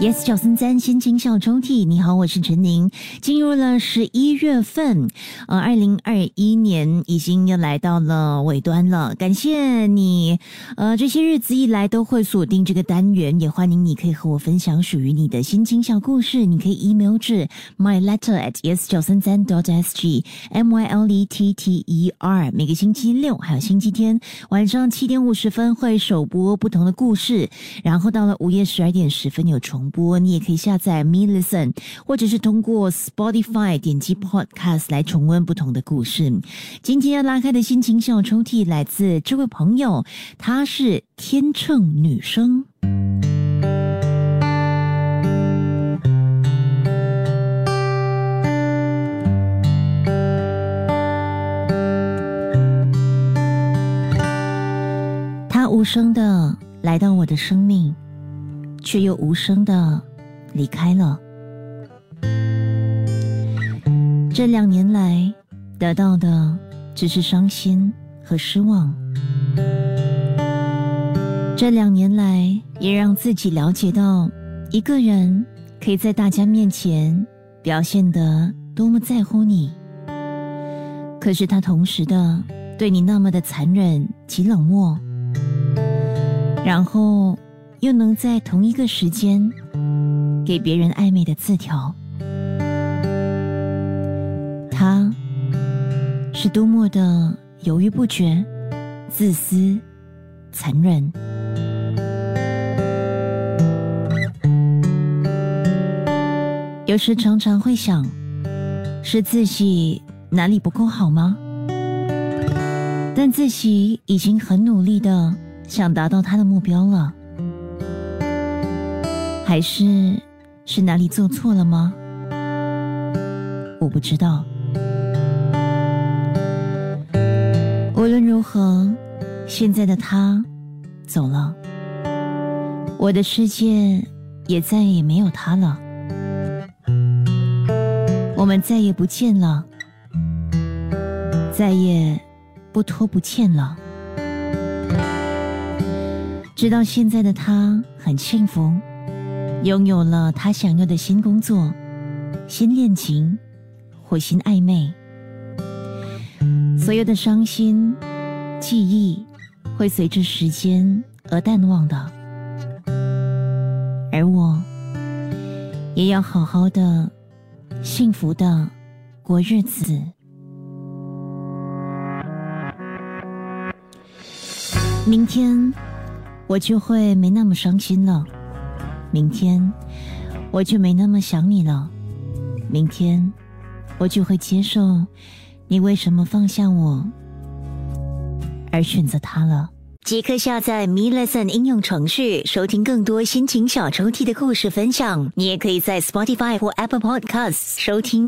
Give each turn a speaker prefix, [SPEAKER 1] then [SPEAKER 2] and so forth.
[SPEAKER 1] Yes，小森三心情小抽屉，你好，我是陈宁。进入了十一月份，呃，二零二一年已经要来到了尾端了。感谢你，呃，这些日子以来都会锁定这个单元，也欢迎你可以和我分享属于你的心情小故事。你可以 email 至 my letter at yes 九三三 dot sg m y l e t t e r。每个星期六还有星期天晚上七点五十分会首播不同的故事，然后到了午夜十二点十分有重。播，你也可以下载 Me Listen，或者是通过 Spotify 点击 Podcast 来重温不同的故事。今天要拉开的心情小抽屉来自这位朋友，她是天秤女生。她无声的来到我的生命。却又无声的离开了。这两年来得到的只是伤心和失望。这两年来也让自己了解到，一个人可以在大家面前表现得多么在乎你，可是他同时的对你那么的残忍及冷漠，然后。又能在同一个时间给别人暧昧的字条，他是多么的犹豫不决、自私、残忍。有时常常会想，是自己哪里不够好吗？但自己已经很努力的想达到他的目标了。还是是哪里做错了吗？我不知道。无论如何，现在的他走了，我的世界也再也没有他了。我们再也不见了，再也不拖不欠了。知道现在的他很幸福。拥有了他想要的新工作、新恋情或新暧昧，所有的伤心记忆会随着时间而淡忘的，而我也要好好的、幸福的过日子。明天我就会没那么伤心了。明天我就没那么想你了，明天我就会接受你为什么放下我而选择他了。即刻下载 Me Lesson 应用程序，收听更多心情小抽屉的故事分享。你也可以在 Spotify 或 Apple Podcasts 收听。